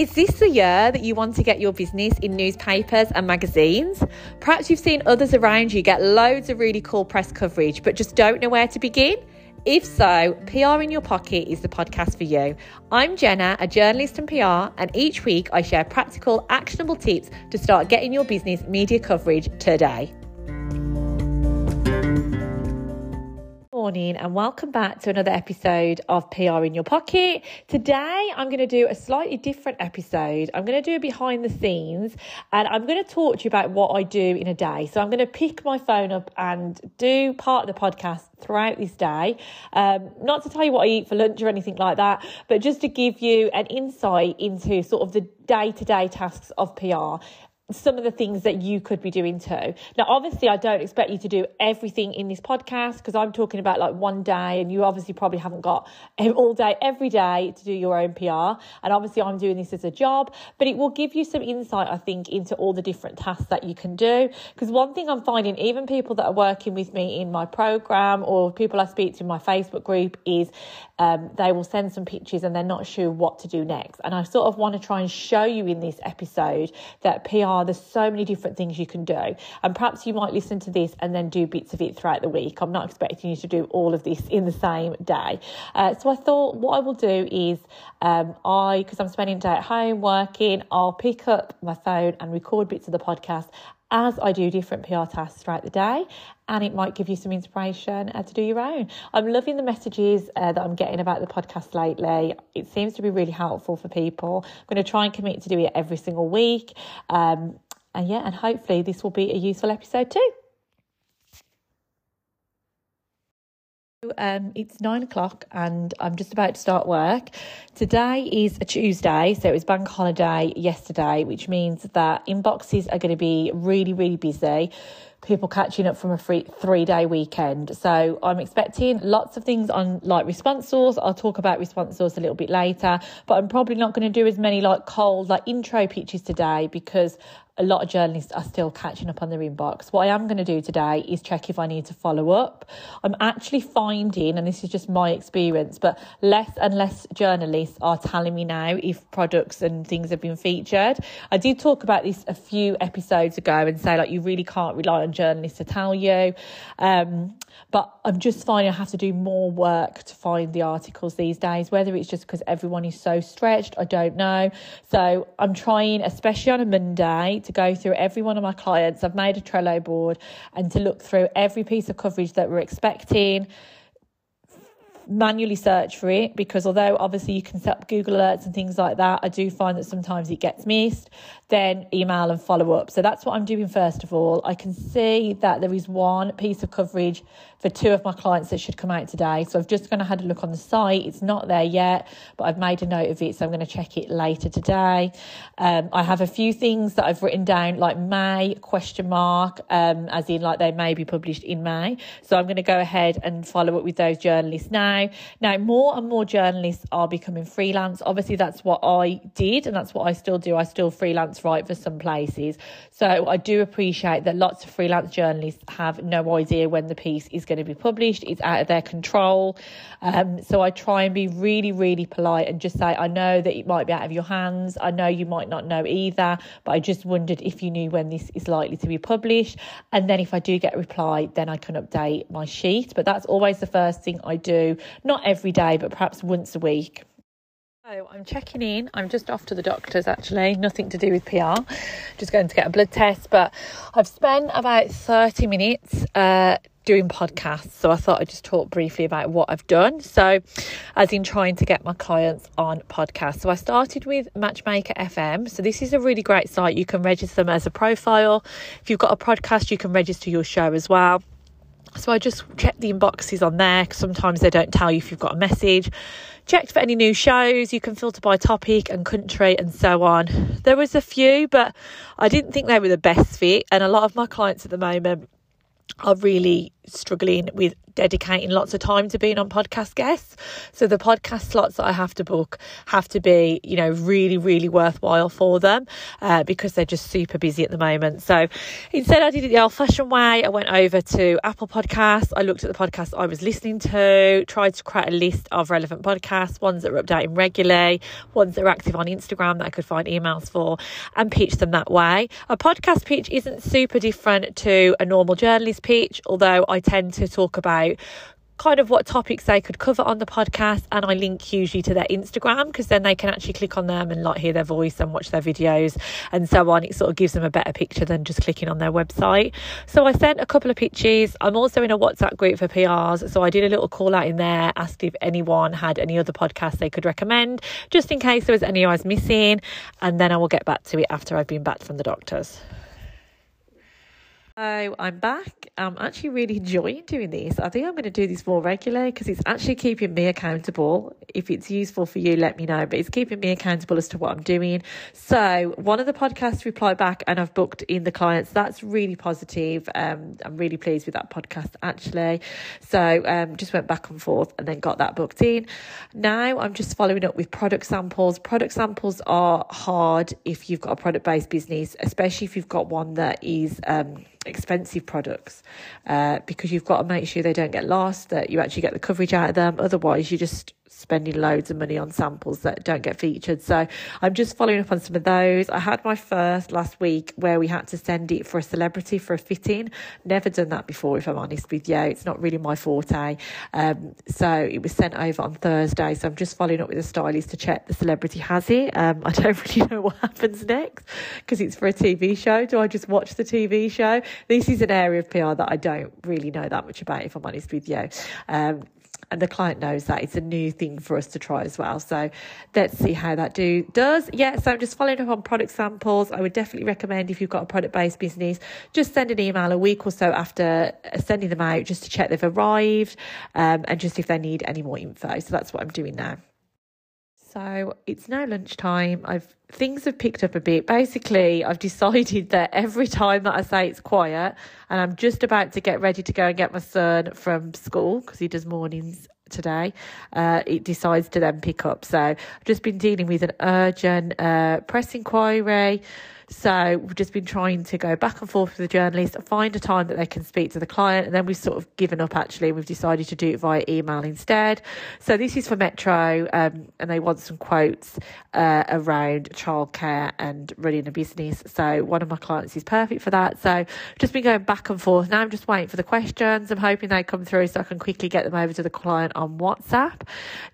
Is this the year that you want to get your business in newspapers and magazines? Perhaps you've seen others around you get loads of really cool press coverage, but just don't know where to begin? If so, PR in Your Pocket is the podcast for you. I'm Jenna, a journalist and PR, and each week I share practical, actionable tips to start getting your business media coverage today. Morning and welcome back to another episode of PR in Your Pocket. Today I'm going to do a slightly different episode. I'm going to do a behind the scenes and I'm going to talk to you about what I do in a day. So I'm going to pick my phone up and do part of the podcast throughout this day. Um, not to tell you what I eat for lunch or anything like that, but just to give you an insight into sort of the day to day tasks of PR some of the things that you could be doing too. Now, obviously, I don't expect you to do everything in this podcast because I'm talking about like one day, and you obviously probably haven't got all day, every day to do your own PR. And obviously, I'm doing this as a job, but it will give you some insight, I think, into all the different tasks that you can do. Because one thing I'm finding, even people that are working with me in my program or people I speak to in my Facebook group, is um, they will send some pictures and they're not sure what to do next. And I sort of want to try and show you in this episode that PR are. There's so many different things you can do. And perhaps you might listen to this and then do bits of it throughout the week. I'm not expecting you to do all of this in the same day. Uh, so I thought what I will do is um, I, because I'm spending day at home working, I'll pick up my phone and record bits of the podcast as I do different PR tasks throughout the day, and it might give you some inspiration uh, to do your own. I'm loving the messages uh, that I'm getting about the podcast lately. It seems to be really helpful for people. I'm going to try and commit to do it every single week. Um, and yeah, and hopefully this will be a useful episode too. Um, it's nine o'clock and I'm just about to start work. Today is a Tuesday, so it was bank holiday yesterday, which means that inboxes are going to be really, really busy. People catching up from a free three day weekend. So I'm expecting lots of things on like response source. I'll talk about response source a little bit later, but I'm probably not going to do as many like cold like intro pitches today because a lot of journalists are still catching up on their inbox. What I am going to do today is check if I need to follow up. I'm actually finding, and this is just my experience, but less and less journalists are telling me now if products and things have been featured. I did talk about this a few episodes ago and say, like, you really can't rely on journalists to tell you. Um, but I'm just finding I have to do more work to find the articles these days, whether it's just because everyone is so stretched, I don't know. So I'm trying, especially on a Monday, to go through every one of my clients. I've made a Trello board and to look through every piece of coverage that we're expecting manually search for it because although obviously you can set up Google alerts and things like that, I do find that sometimes it gets missed. Then email and follow up. So that's what I'm doing first of all. I can see that there is one piece of coverage for two of my clients that should come out today. So I've just gone and look on the site. It's not there yet, but I've made a note of it. So I'm going to check it later today. Um, I have a few things that I've written down like May question mark, um, as in like they may be published in May. So I'm going to go ahead and follow up with those journalists now. Now, more and more journalists are becoming freelance. Obviously, that's what I did and that's what I still do. I still freelance write for some places. So I do appreciate that lots of freelance journalists have no idea when the piece is going to be published. It's out of their control. Um, so I try and be really, really polite and just say, I know that it might be out of your hands. I know you might not know either, but I just wondered if you knew when this is likely to be published. And then if I do get a reply, then I can update my sheet. But that's always the first thing I do, not every day, but perhaps once a week. I'm checking in. I'm just off to the doctor's actually, nothing to do with PR, just going to get a blood test. But I've spent about 30 minutes uh, doing podcasts. So I thought I'd just talk briefly about what I've done. So, as in trying to get my clients on podcasts. So I started with Matchmaker FM. So this is a really great site. You can register them as a profile. If you've got a podcast, you can register your show as well. So I just checked the inboxes on there because sometimes they don't tell you if you've got a message. Checked for any new shows. You can filter by topic and country and so on. There was a few, but I didn't think they were the best fit. And a lot of my clients at the moment are really struggling with dedicating lots of time to being on podcast guests. So the podcast slots that I have to book have to be, you know, really, really worthwhile for them uh, because they're just super busy at the moment. So instead, I did it the old fashioned way. I went over to Apple Podcasts. I looked at the podcasts I was listening to, tried to create a list of relevant podcasts, ones that were updating regularly, ones that are active on Instagram that I could find emails for, and pitch them that way. A podcast pitch isn't super different to a normal journalist pitch, although I tend to talk about kind of what topics they could cover on the podcast and I link usually to their Instagram because then they can actually click on them and like hear their voice and watch their videos and so on. It sort of gives them a better picture than just clicking on their website. So I sent a couple of pictures. I'm also in a WhatsApp group for PRs so I did a little call out in there asked if anyone had any other podcasts they could recommend just in case there was any I was missing and then I will get back to it after I've been back from the doctors so I'm back. I'm actually really enjoying doing this. I think I'm going to do this more regularly because it's actually keeping me accountable. If it's useful for you, let me know. But it's keeping me accountable as to what I'm doing. So one of the podcasts replied back and I've booked in the clients. That's really positive. Um, I'm really pleased with that podcast actually. So um, just went back and forth and then got that booked in. Now I'm just following up with product samples. Product samples are hard if you've got a product based business, especially if you've got one that is um, expensive products uh, because you've got to make sure they don't get lost, that you actually get the coverage out of them. Otherwise, you just spending loads of money on samples that don't get featured. So I'm just following up on some of those. I had my first last week where we had to send it for a celebrity for a fitting. Never done that before, if I'm honest with you. It's not really my forte. Um, so it was sent over on Thursday. So I'm just following up with the stylist to check the celebrity has it. Um, I don't really know what happens next because it's for a TV show. Do I just watch the TV show? This is an area of PR that I don't really know that much about, if I'm honest with you. Um, and the client knows that it's a new thing for us to try as well. So let's see how that do does. Yeah, so I'm just following up on product samples. I would definitely recommend if you've got a product based business, just send an email a week or so after sending them out just to check they've arrived um, and just if they need any more info. So that's what I'm doing now. So it's now lunchtime. I've things have picked up a bit. Basically, I've decided that every time that I say it's quiet, and I'm just about to get ready to go and get my son from school because he does mornings today, uh, it decides to then pick up. So I've just been dealing with an urgent uh, press inquiry. So we've just been trying to go back and forth with the journalist, find a time that they can speak to the client, and then we've sort of given up actually. We've decided to do it via email instead. So this is for Metro, um, and they want some quotes uh, around childcare and running a business. So one of my clients is perfect for that. So just been going back and forth. Now I'm just waiting for the questions. I'm hoping they come through so I can quickly get them over to the client on WhatsApp.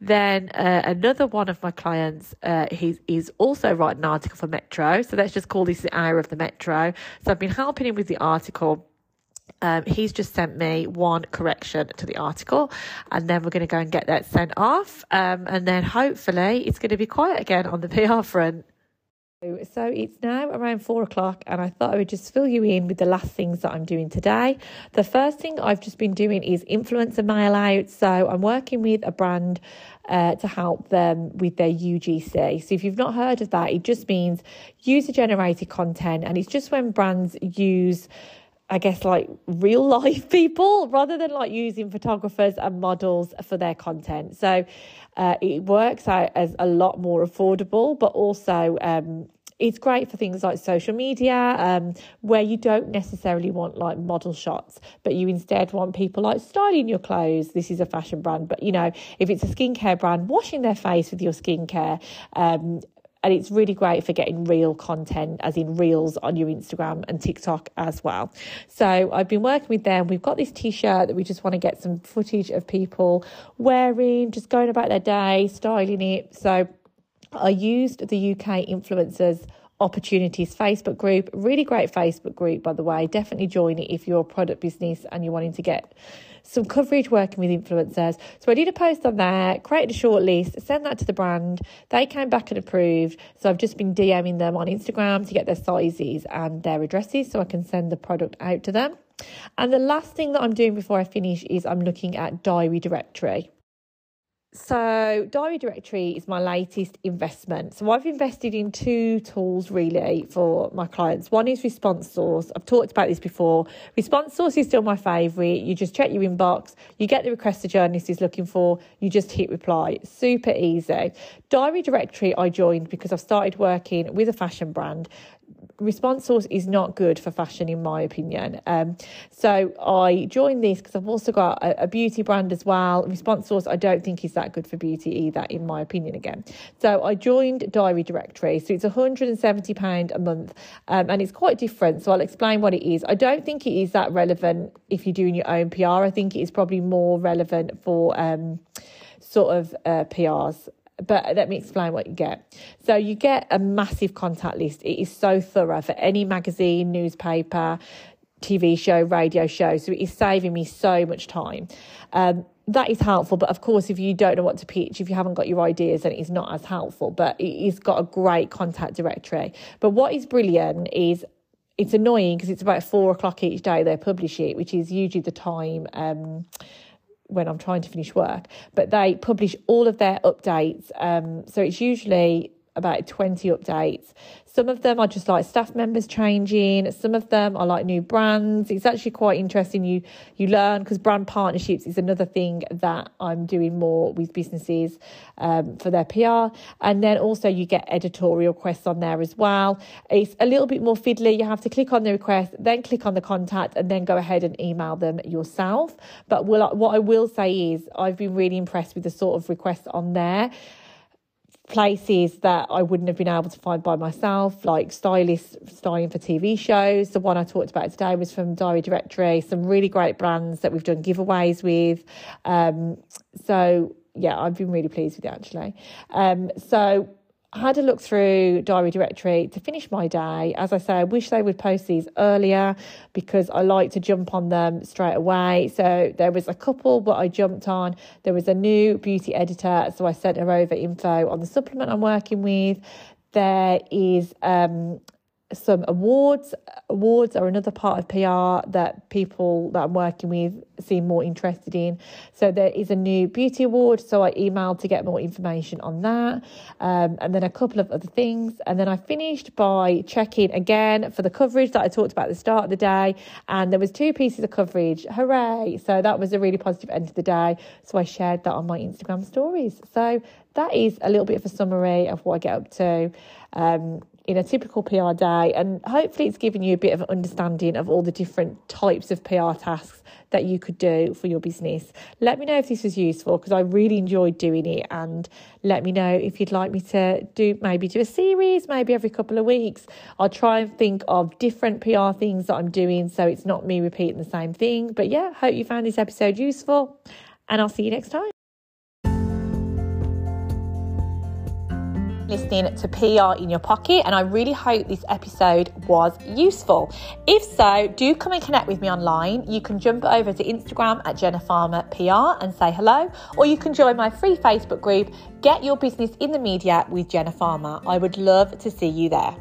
Then uh, another one of my clients, uh, he is also writing an article for Metro. So let's just call this is the hour of the metro. So I've been helping him with the article. Um, he's just sent me one correction to the article, and then we're going to go and get that sent off. Um, and then hopefully it's going to be quiet again on the PR front. So it's now around four o'clock, and I thought I would just fill you in with the last things that I'm doing today. The first thing I've just been doing is influencer mail out. So I'm working with a brand uh, to help them with their UGC. So if you've not heard of that, it just means user generated content, and it's just when brands use I guess like real life people rather than like using photographers and models for their content. So uh, it works out as a lot more affordable, but also um, it's great for things like social media, um, where you don't necessarily want like model shots, but you instead want people like styling your clothes. This is a fashion brand, but you know, if it's a skincare brand, washing their face with your skincare, um, and it's really great for getting real content, as in reels on your Instagram and TikTok as well. So I've been working with them. We've got this t shirt that we just want to get some footage of people wearing, just going about their day, styling it. So I used the UK influencers opportunities Facebook group. Really great Facebook group, by the way. Definitely join it if you're a product business and you're wanting to get some coverage working with influencers. So I did a post on there, created a short list, sent that to the brand. They came back and approved. So I've just been DMing them on Instagram to get their sizes and their addresses so I can send the product out to them. And the last thing that I'm doing before I finish is I'm looking at diary directory. So, Diary Directory is my latest investment. So, I've invested in two tools really for my clients. One is Response Source. I've talked about this before. Response Source is still my favourite. You just check your inbox, you get the request the journalist is looking for, you just hit reply. Super easy. Diary Directory, I joined because I've started working with a fashion brand response source is not good for fashion in my opinion. Um, so i joined this because i've also got a, a, beauty brand as well. Response source i don't think is that good for beauty either in my opinion again. So i joined diary directory. So it's 170 pound a month um, and it's quite different so i'll explain what it is. I don't think it is that relevant if you're doing your own pr i think it is probably more relevant for um, sort of uh, prs but let me explain what you get. So you get a massive contact list. It is so thorough for any magazine, newspaper, TV show, radio show. So it is saving me so much time. Um, that is helpful, but of course, if you don't know what to pitch, if you haven't got your ideas, then it is not as helpful. But it's got a great contact directory. But what is brilliant is it's annoying because it's about four o'clock each day they publish it, which is usually the time. Um, when I'm trying to finish work, but they publish all of their updates. Um, so it's usually about 20 updates. Some of them are just like staff members changing. Some of them are like new brands. It's actually quite interesting. You you learn because brand partnerships is another thing that I'm doing more with businesses um, for their PR. And then also you get editorial requests on there as well. It's a little bit more fiddly. You have to click on the request, then click on the contact, and then go ahead and email them yourself. But what I will say is I've been really impressed with the sort of requests on there places that I wouldn't have been able to find by myself, like stylists styling for TV shows. The one I talked about today was from Diary Directory, some really great brands that we've done giveaways with. Um, so, yeah, I've been really pleased with it actually. Um, so, I had a look through Diary Directory to finish my day. As I say, I wish they would post these earlier because I like to jump on them straight away. So there was a couple that I jumped on. There was a new beauty editor, so I sent her over info on the supplement I'm working with. There is um, some awards. Awards are another part of PR that people that I'm working with seem more interested in. So there is a new beauty award. So I emailed to get more information on that. Um, and then a couple of other things. And then I finished by checking again for the coverage that I talked about at the start of the day. And there was two pieces of coverage. Hooray. So that was a really positive end to the day. So I shared that on my Instagram stories. So that is a little bit of a summary of what I get up to. Um, in a typical PR day. And hopefully, it's given you a bit of an understanding of all the different types of PR tasks that you could do for your business. Let me know if this was useful because I really enjoyed doing it. And let me know if you'd like me to do maybe do a series, maybe every couple of weeks. I'll try and think of different PR things that I'm doing so it's not me repeating the same thing. But yeah, hope you found this episode useful. And I'll see you next time. Listening to PR in your pocket, and I really hope this episode was useful. If so, do come and connect with me online. You can jump over to Instagram at Jenna Farmer PR and say hello, or you can join my free Facebook group, Get Your Business in the Media with Jenna Farmer. I would love to see you there.